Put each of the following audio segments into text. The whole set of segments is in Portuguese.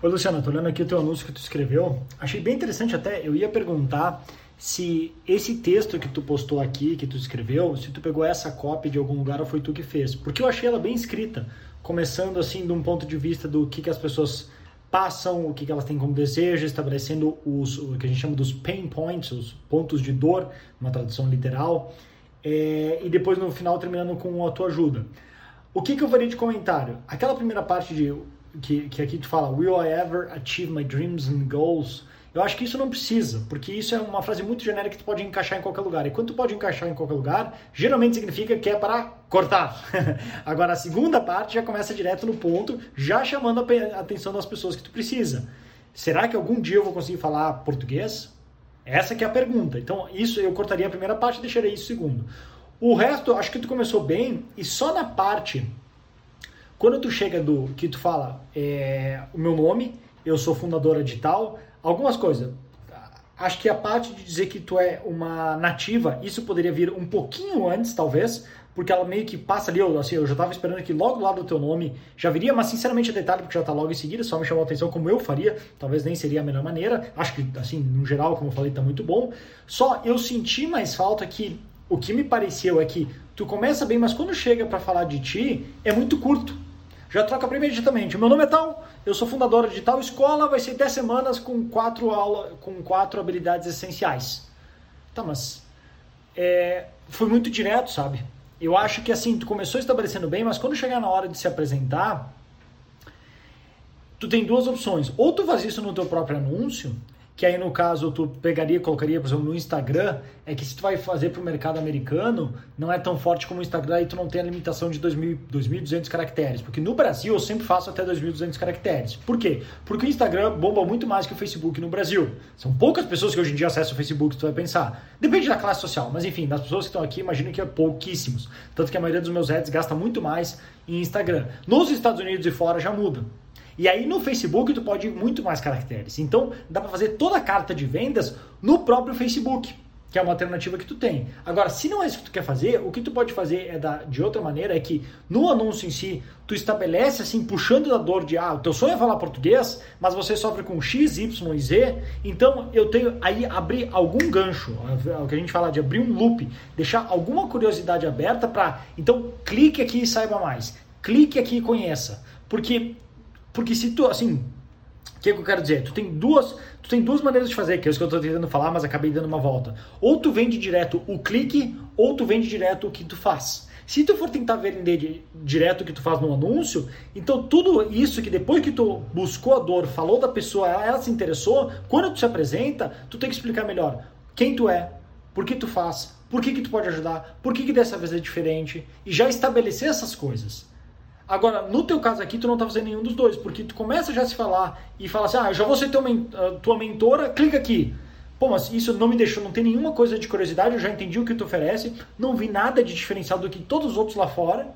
Oi, Luciana, tô olhando aqui o teu anúncio que tu escreveu. Achei bem interessante até, eu ia perguntar se esse texto que tu postou aqui, que tu escreveu, se tu pegou essa cópia de algum lugar ou foi tu que fez. Porque eu achei ela bem escrita, começando assim de um ponto de vista do que, que as pessoas passam, o que, que elas têm como desejo, estabelecendo os, o que a gente chama dos pain points, os pontos de dor, uma tradução literal, é, e depois no final terminando com a tua ajuda. O que, que eu faria de comentário? Aquela primeira parte de que, que aqui tu fala, Will I ever achieve my dreams and goals? Eu acho que isso não precisa, porque isso é uma frase muito genérica que tu pode encaixar em qualquer lugar. E quando tu pode encaixar em qualquer lugar, geralmente significa que é para cortar. Agora a segunda parte já começa direto no ponto, já chamando a atenção das pessoas que tu precisa. Será que algum dia eu vou conseguir falar português? Essa que é a pergunta. Então, isso eu cortaria a primeira parte e deixaria isso segundo. O resto, acho que tu começou bem e só na parte quando tu chega do que tu fala é, o meu nome, eu sou fundadora de tal, algumas coisas. Acho que a parte de dizer que tu é uma nativa, isso poderia vir um pouquinho antes, talvez, porque ela meio que passa ali, eu, assim, eu já estava esperando que logo lá do teu nome já viria, mas sinceramente é detalhe, porque já está logo em seguida, só me chamou a atenção como eu faria, talvez nem seria a melhor maneira, acho que, assim, no geral, como eu falei, está muito bom, só eu senti mais falta que, o que me pareceu é que tu começa bem, mas quando chega para falar de ti, é muito curto, já troca imediatamente. O meu nome é tal, eu sou fundadora de tal escola, vai ser 10 semanas com quatro aula, com quatro habilidades essenciais. Tá, mas é, foi muito direto, sabe? Eu acho que assim, tu começou estabelecendo bem, mas quando chegar na hora de se apresentar, tu tem duas opções. Ou tu faz isso no teu próprio anúncio, que aí no caso tu pegaria, colocaria, por exemplo, no Instagram, é que se tu vai fazer para o mercado americano, não é tão forte como o Instagram e tu não tem a limitação de 2.200 caracteres, porque no Brasil eu sempre faço até 2.200 caracteres. Por quê? Porque o Instagram bomba muito mais que o Facebook no Brasil. São poucas pessoas que hoje em dia acessam o Facebook, tu vai pensar. Depende da classe social, mas enfim, das pessoas que estão aqui, imagino que é pouquíssimos. Tanto que a maioria dos meus ads gasta muito mais em Instagram. Nos Estados Unidos e fora já muda. E aí no Facebook tu pode ir muito mais caracteres. Então dá para fazer toda a carta de vendas no próprio Facebook, que é uma alternativa que tu tem. Agora, se não é isso que tu quer fazer, o que tu pode fazer é da, de outra maneira, é que no anúncio em si, tu estabelece assim, puxando da dor de, ah, o teu sonho é falar português, mas você sofre com X, Y e Z, então eu tenho aí abrir algum gancho, o que a gente fala de abrir um loop, deixar alguma curiosidade aberta para, então clique aqui e saiba mais, clique aqui e conheça, porque porque se tu, assim, o que, que, eu quero dizer? Tu tem duas, tu tem duas maneiras de fazer, que é isso que eu estou tentando falar, mas acabei dando uma volta. Ou tu vende direto o clique, ou tu vende direto o que tu faz. Se tu for tentar vender direto o que tu faz no anúncio, então tudo isso que depois que tu buscou a dor, falou da pessoa, ela se interessou, quando tu se apresenta, tu tem que explicar melhor quem tu é, por que tu faz, por que, que tu pode ajudar, por que, que dessa vez é diferente, e já estabelecer essas coisas. Agora, no teu caso aqui, tu não tá fazendo nenhum dos dois, porque tu começa já a se falar e fala assim, ah, já vou ser teu, tua mentora, clica aqui. Pô, mas isso não me deixou, não tem nenhuma coisa de curiosidade, eu já entendi o que tu oferece, não vi nada de diferencial do que todos os outros lá fora.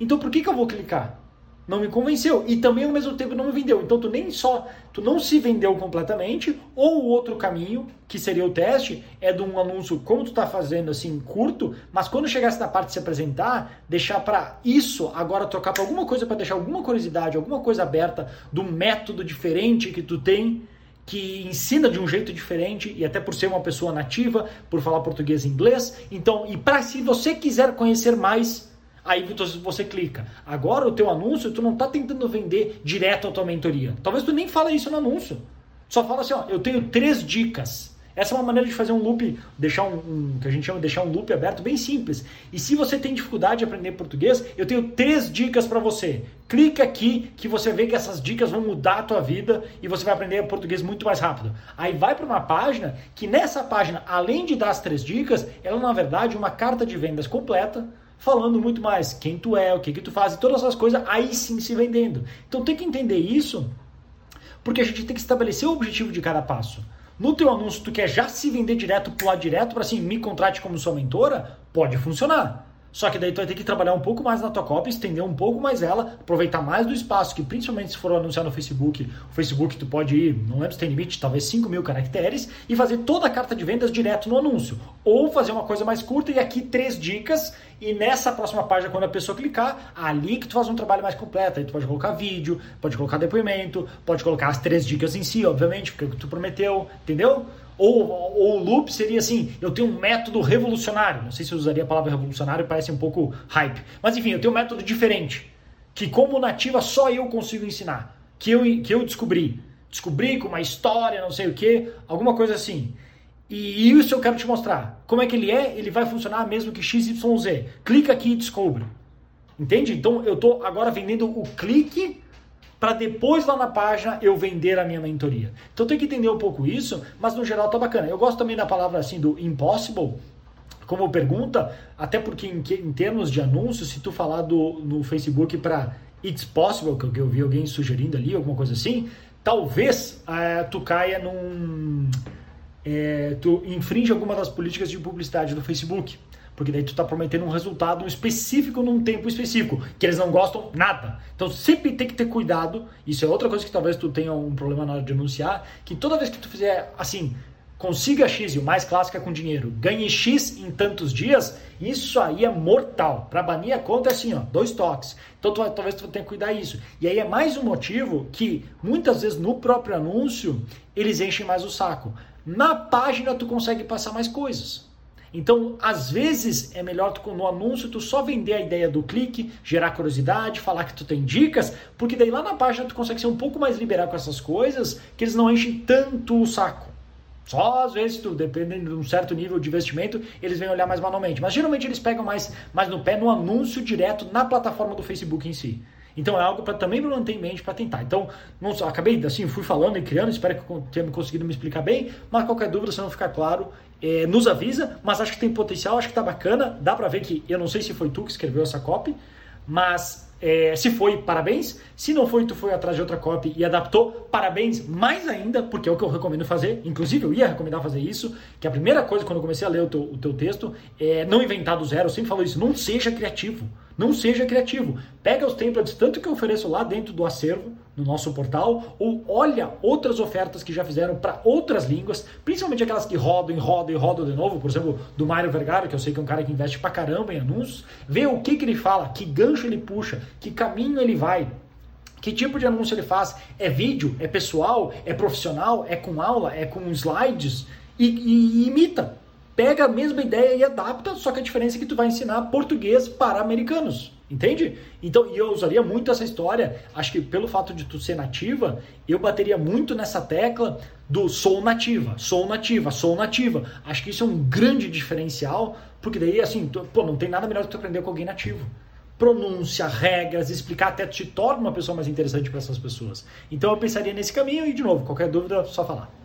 Então por que, que eu vou clicar? Não me convenceu e também ao mesmo tempo não me vendeu. Então tu nem só tu não se vendeu completamente ou o outro caminho que seria o teste é de um anúncio como tu está fazendo assim curto, mas quando chegasse na parte de se apresentar, deixar para isso agora trocar para alguma coisa para deixar alguma curiosidade, alguma coisa aberta do método diferente que tu tem que ensina de um jeito diferente e até por ser uma pessoa nativa, por falar português e inglês. Então, e para se você quiser conhecer mais Aí você clica. Agora o teu anúncio, tu não está tentando vender direto a tua mentoria. Talvez tu nem fala isso no anúncio. Só fala assim, ó, eu tenho três dicas. Essa é uma maneira de fazer um loop, deixar um, um, que a gente chama de deixar um loop aberto bem simples. E se você tem dificuldade de aprender português, eu tenho três dicas para você. Clica aqui que você vê que essas dicas vão mudar a tua vida e você vai aprender português muito mais rápido. Aí vai para uma página que nessa página, além de dar as três dicas, ela na verdade é uma carta de vendas completa falando muito mais quem tu é, o que que tu faz todas essas coisas, aí sim se vendendo. Então tem que entender isso, porque a gente tem que estabelecer o objetivo de cada passo. No teu anúncio, tu quer já se vender direto, pular direto para assim, me contrate como sua mentora? Pode funcionar. Só que daí tu vai ter que trabalhar um pouco mais na tua cópia, estender um pouco mais ela, aproveitar mais do espaço, que principalmente se for anunciar no Facebook, o Facebook tu pode ir, não lembro se tem limite, talvez 5 mil caracteres, e fazer toda a carta de vendas direto no anúncio. Ou fazer uma coisa mais curta e aqui três dicas, e nessa próxima página, quando a pessoa clicar, ali que tu faz um trabalho mais completo. Aí tu pode colocar vídeo, pode colocar depoimento, pode colocar as três dicas em si, obviamente, porque é o que tu prometeu, entendeu? Ou, ou o loop seria assim, eu tenho um método revolucionário. Não sei se eu usaria a palavra revolucionário, parece um pouco hype. Mas enfim, eu tenho um método diferente. Que como nativa só eu consigo ensinar. Que eu, que eu descobri. Descobri com uma história, não sei o que, alguma coisa assim. E isso eu quero te mostrar. Como é que ele é? Ele vai funcionar mesmo que XYZ. Clica aqui e descobre. Entende? Então eu estou agora vendendo o clique para depois lá na página eu vender a minha mentoria. Então tem que entender um pouco isso, mas no geral tá bacana. Eu gosto também da palavra assim do impossible, como pergunta, até porque em, em termos de anúncios, se tu falar do, no Facebook para it's possible, que eu vi alguém sugerindo ali, alguma coisa assim, talvez é, tu caia num. É, tu infringe alguma das políticas de publicidade do Facebook. Porque daí tu está prometendo um resultado específico num tempo específico, que eles não gostam nada. Então sempre tem que ter cuidado. Isso é outra coisa que talvez tu tenha um problema na hora de anunciar, que toda vez que tu fizer assim, consiga X, e o mais clássico é com dinheiro, ganhe X em tantos dias, isso aí é mortal. Para banir a conta é assim, ó, dois toques. Então tu, talvez tu tenha que cuidar isso. E aí é mais um motivo que muitas vezes no próprio anúncio eles enchem mais o saco. Na página tu consegue passar mais coisas. Então, às vezes é melhor tu, no anúncio tu só vender a ideia do clique, gerar curiosidade, falar que tu tem dicas, porque daí lá na página tu consegue ser um pouco mais liberado com essas coisas, que eles não enchem tanto o saco. Só às vezes, tu, dependendo de um certo nível de investimento, eles vêm olhar mais manualmente. Mas geralmente eles pegam mais, mais no pé no anúncio direto na plataforma do Facebook em si. Então é algo para também manter em mente para tentar. Então, não acabei assim, fui falando e criando, espero que tenha conseguido me explicar bem, mas qualquer dúvida, se não ficar claro, é, nos avisa, mas acho que tem potencial, acho que tá bacana, dá para ver que eu não sei se foi tu que escreveu essa copy, mas é, se foi, parabéns. Se não foi, tu foi atrás de outra copy e adaptou, parabéns mais ainda, porque é o que eu recomendo fazer. Inclusive, eu ia recomendar fazer isso, que a primeira coisa quando eu comecei a ler o teu, o teu texto é não inventar do zero. Eu sempre falo isso, não seja criativo. Não seja criativo. Pega os templates, tanto que eu ofereço lá dentro do acervo, no nosso portal, ou olha outras ofertas que já fizeram para outras línguas, principalmente aquelas que rodam e rodam e rodam de novo, por exemplo, do Mário Vergara, que eu sei que é um cara que investe pra caramba em anúncios, vê o que, que ele fala, que gancho ele puxa, que caminho ele vai, que tipo de anúncio ele faz? É vídeo? É pessoal? É profissional? É com aula? É com slides? E, e, e imita pega a mesma ideia e adapta, só que a diferença é que tu vai ensinar português para americanos. Entende? Então, e eu usaria muito essa história, acho que pelo fato de tu ser nativa, eu bateria muito nessa tecla do sou nativa, sou nativa, sou nativa. Acho que isso é um grande diferencial, porque daí, assim, tu, pô, não tem nada melhor do que tu aprender com alguém nativo. Pronúncia, regras, explicar até te torna uma pessoa mais interessante para essas pessoas. Então eu pensaria nesse caminho e, de novo, qualquer dúvida, só falar.